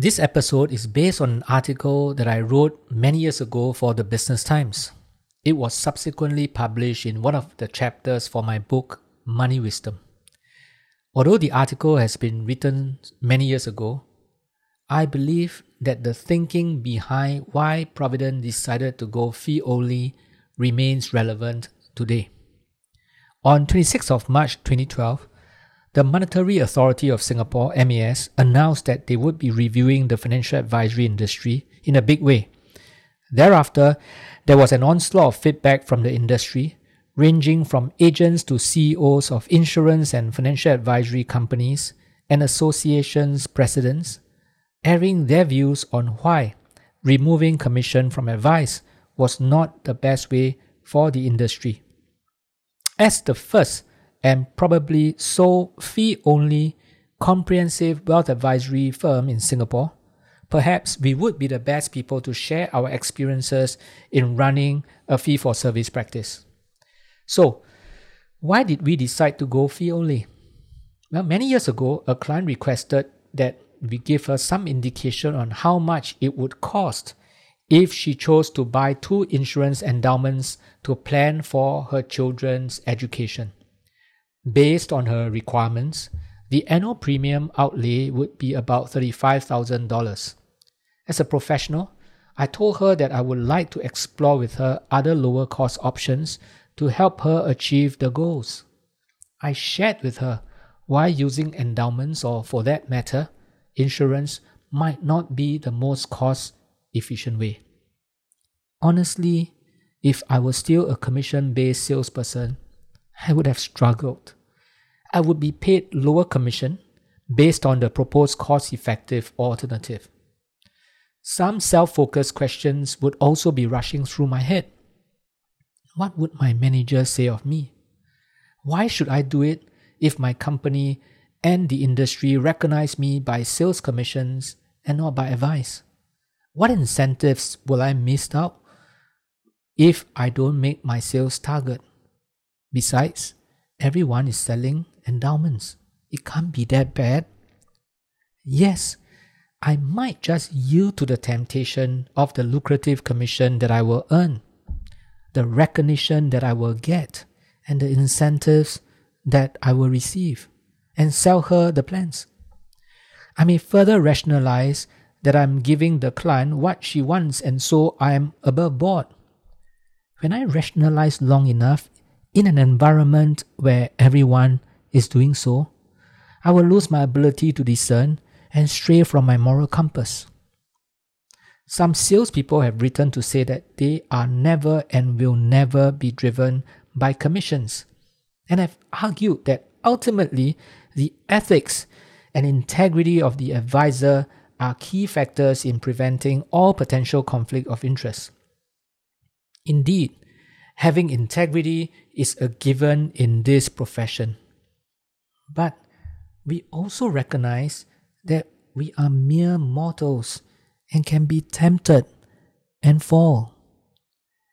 This episode is based on an article that I wrote many years ago for the Business Times. It was subsequently published in one of the chapters for my book, Money Wisdom. Although the article has been written many years ago, I believe that the thinking behind why Providend decided to go fee only remains relevant today. On 26th of March 2012, the Monetary Authority of Singapore, MAS, announced that they would be reviewing the financial advisory industry in a big way. Thereafter, there was an onslaught of feedback from the industry, ranging from agents to CEOs of insurance and financial advisory companies and associations presidents, airing their views on why removing commission from advice was not the best way for the industry. As the first and probably sole fee only comprehensive wealth advisory firm in Singapore, perhaps we would be the best people to share our experiences in running a fee for service practice. So, why did we decide to go fee only? Well, many years ago, a client requested that we give her some indication on how much it would cost if she chose to buy two insurance endowments to plan for her children's education. Based on her requirements, the annual premium outlay would be about $35,000. As a professional, I told her that I would like to explore with her other lower cost options to help her achieve the goals. I shared with her why using endowments or, for that matter, insurance might not be the most cost efficient way. Honestly, if I was still a commission based salesperson, I would have struggled. I would be paid lower commission based on the proposed cost effective alternative. Some self focused questions would also be rushing through my head. What would my manager say of me? Why should I do it if my company and the industry recognize me by sales commissions and not by advice? What incentives will I miss out if I don't make my sales target? Besides, everyone is selling endowments. It can't be that bad. Yes, I might just yield to the temptation of the lucrative commission that I will earn, the recognition that I will get, and the incentives that I will receive, and sell her the plans. I may further rationalize that I'm giving the client what she wants and so I am above board. When I rationalize long enough, in an environment where everyone is doing so, I will lose my ability to discern and stray from my moral compass. Some salespeople have written to say that they are never and will never be driven by commissions, and have argued that ultimately the ethics and integrity of the advisor are key factors in preventing all potential conflict of interest. Indeed, having integrity is a given in this profession. But we also recognize that we are mere mortals and can be tempted and fall.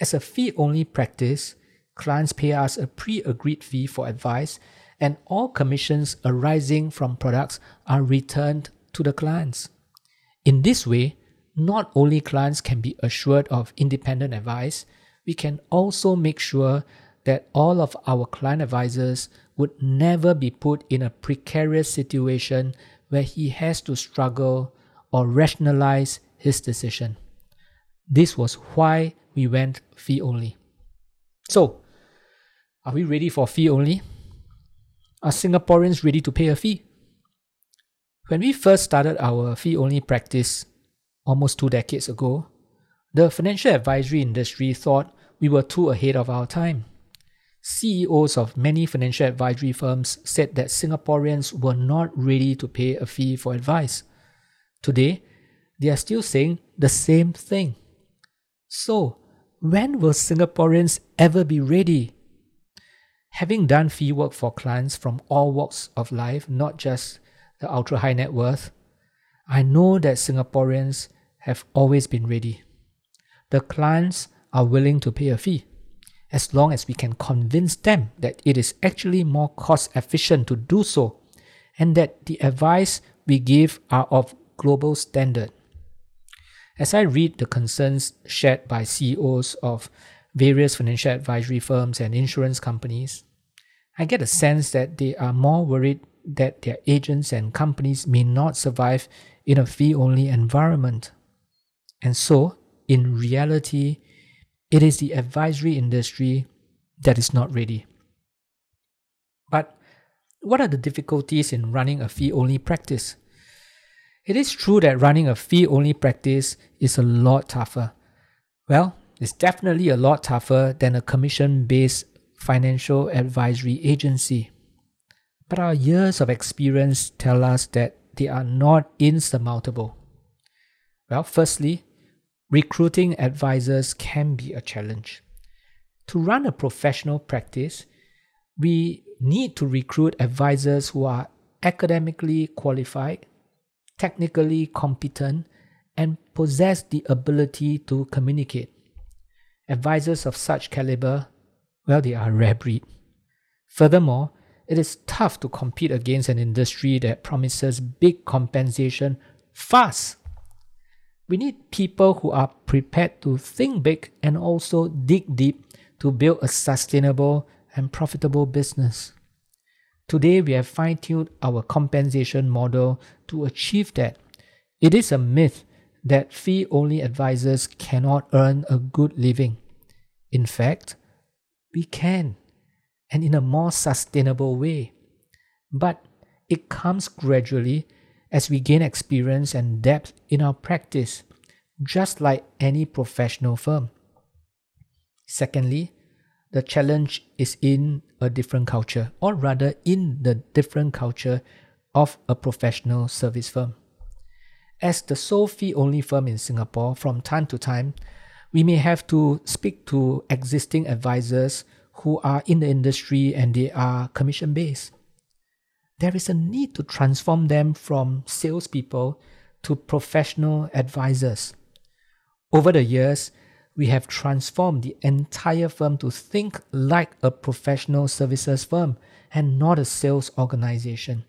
As a fee only practice, clients pay us a pre agreed fee for advice, and all commissions arising from products are returned to the clients. In this way, not only clients can be assured of independent advice, we can also make sure that all of our client advisors would never be put in a precarious situation where he has to struggle or rationalize his decision. This was why we went fee only. So, are we ready for fee only? Are Singaporeans ready to pay a fee? When we first started our fee only practice almost two decades ago, the financial advisory industry thought we were too ahead of our time. CEOs of many financial advisory firms said that Singaporeans were not ready to pay a fee for advice. Today, they are still saying the same thing. So, when will Singaporeans ever be ready? Having done fee work for clients from all walks of life, not just the ultra high net worth, I know that Singaporeans have always been ready. The clients are willing to pay a fee as long as we can convince them that it is actually more cost efficient to do so and that the advice we give are of global standard. As I read the concerns shared by CEOs of various financial advisory firms and insurance companies, I get a sense that they are more worried that their agents and companies may not survive in a fee only environment. And so, in reality, it is the advisory industry that is not ready. But what are the difficulties in running a fee only practice? It is true that running a fee only practice is a lot tougher. Well, it's definitely a lot tougher than a commission based financial advisory agency. But our years of experience tell us that they are not insurmountable. Well, firstly, recruiting advisors can be a challenge. To run a professional practice, we need to recruit advisors who are academically qualified, technically competent, and possess the ability to communicate. Advisors of such caliber, well, they are rare breed. Furthermore, it is tough to compete against an industry that promises big compensation fast. We need people who are prepared to think big and also dig deep to build a sustainable and profitable business. Today, we have fine tuned our compensation model to achieve that. It is a myth that fee only advisors cannot earn a good living. In fact, we can, and in a more sustainable way. But it comes gradually as we gain experience and depth in our practice, just like any professional firm. Secondly, the challenge is in a different culture, or rather, in the different culture of a professional service firm. As the sole fee only firm in Singapore, from time to time, we may have to speak to existing advisors who are in the industry and they are commission based. There is a need to transform them from salespeople to professional advisors. Over the years, we have transformed the entire firm to think like a professional services firm and not a sales organization.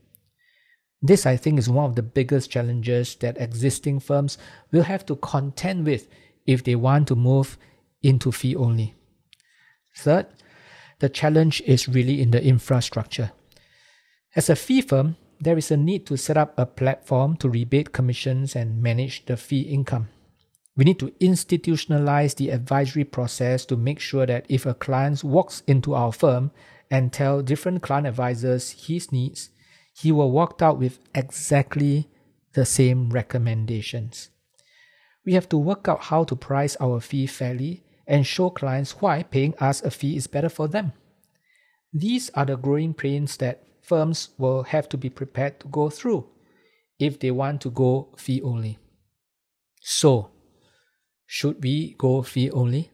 This, I think, is one of the biggest challenges that existing firms will have to contend with if they want to move into fee only. Third, the challenge is really in the infrastructure. As a fee firm, there is a need to set up a platform to rebate commissions and manage the fee income. We need to institutionalize the advisory process to make sure that if a client walks into our firm and tell different client advisors his needs, he will walk out with exactly the same recommendations. We have to work out how to price our fee fairly and show clients why paying us a fee is better for them. These are the growing pains that firms will have to be prepared to go through if they want to go fee only. So, should we go fee only?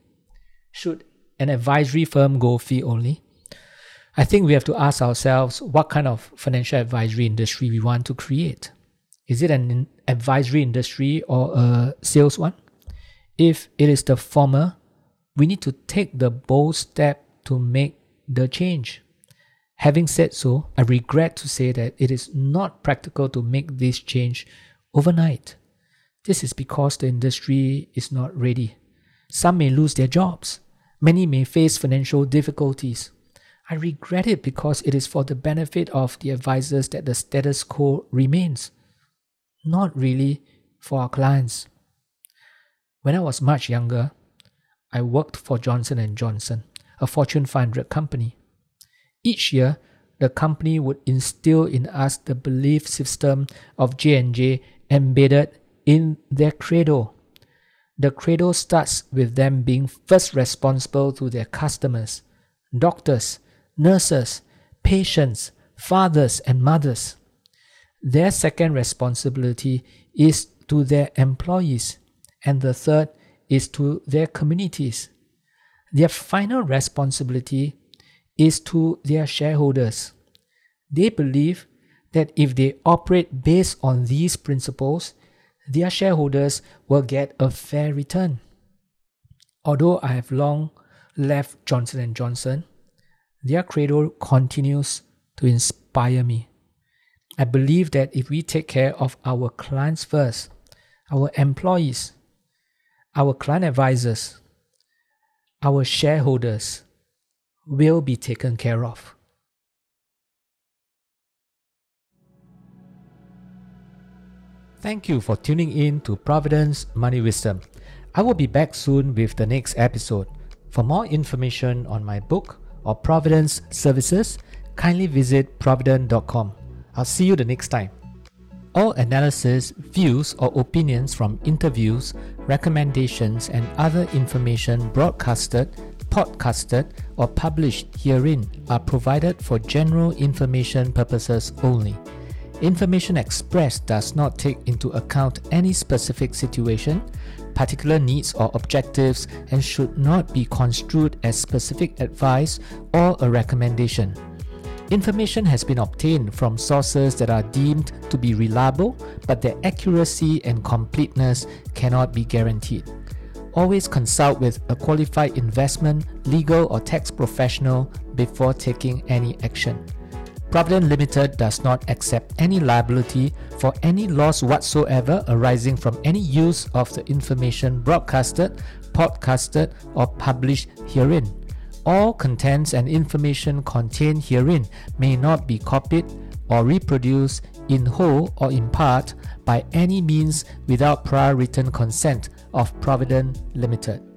Should an advisory firm go fee only? I think we have to ask ourselves what kind of financial advisory industry we want to create. Is it an advisory industry or a sales one? If it is the former, we need to take the bold step to make the change. Having said so, I regret to say that it is not practical to make this change overnight. This is because the industry is not ready. Some may lose their jobs. Many may face financial difficulties. I regret it because it is for the benefit of the advisors that the status quo remains, not really for our clients. When I was much younger, I worked for Johnson & Johnson, a Fortune 500 company. Each year, the company would instill in us the belief system of J&J embedded in their credo. The credo starts with them being first responsible to their customers, doctors, nurses, patients, fathers, and mothers. Their second responsibility is to their employees, and the third is to their communities. Their final responsibility is to their shareholders. They believe that if they operate based on these principles, their shareholders will get a fair return. Although I have long left Johnson & Johnson, their credo continues to inspire me. I believe that if we take care of our clients first, our employees, our client advisors, our shareholders will be taken care of. Thank you for tuning in to Providend's Money Wisdom. I will be back soon with the next episode. For more information on my book or Providend's services, kindly visit providend.com. I'll see you the next time. All analysis, views, or opinions from interviews, recommendations, and other information broadcasted, podcasted, or published herein are provided for general information purposes only. Information expressed does not take into account any specific situation, particular needs, or objectives and should not be construed as specific advice or a recommendation. Information has been obtained from sources that are deemed to be reliable, but their accuracy and completeness cannot be guaranteed. Always consult with a qualified investment, legal, or tax professional before taking any action. Providend Limited does not accept any liability for any loss whatsoever arising from any use of the information broadcasted, podcasted, or published herein. All contents and information contained herein may not be copied or reproduced in whole or in part by any means without prior written consent of Providend Limited.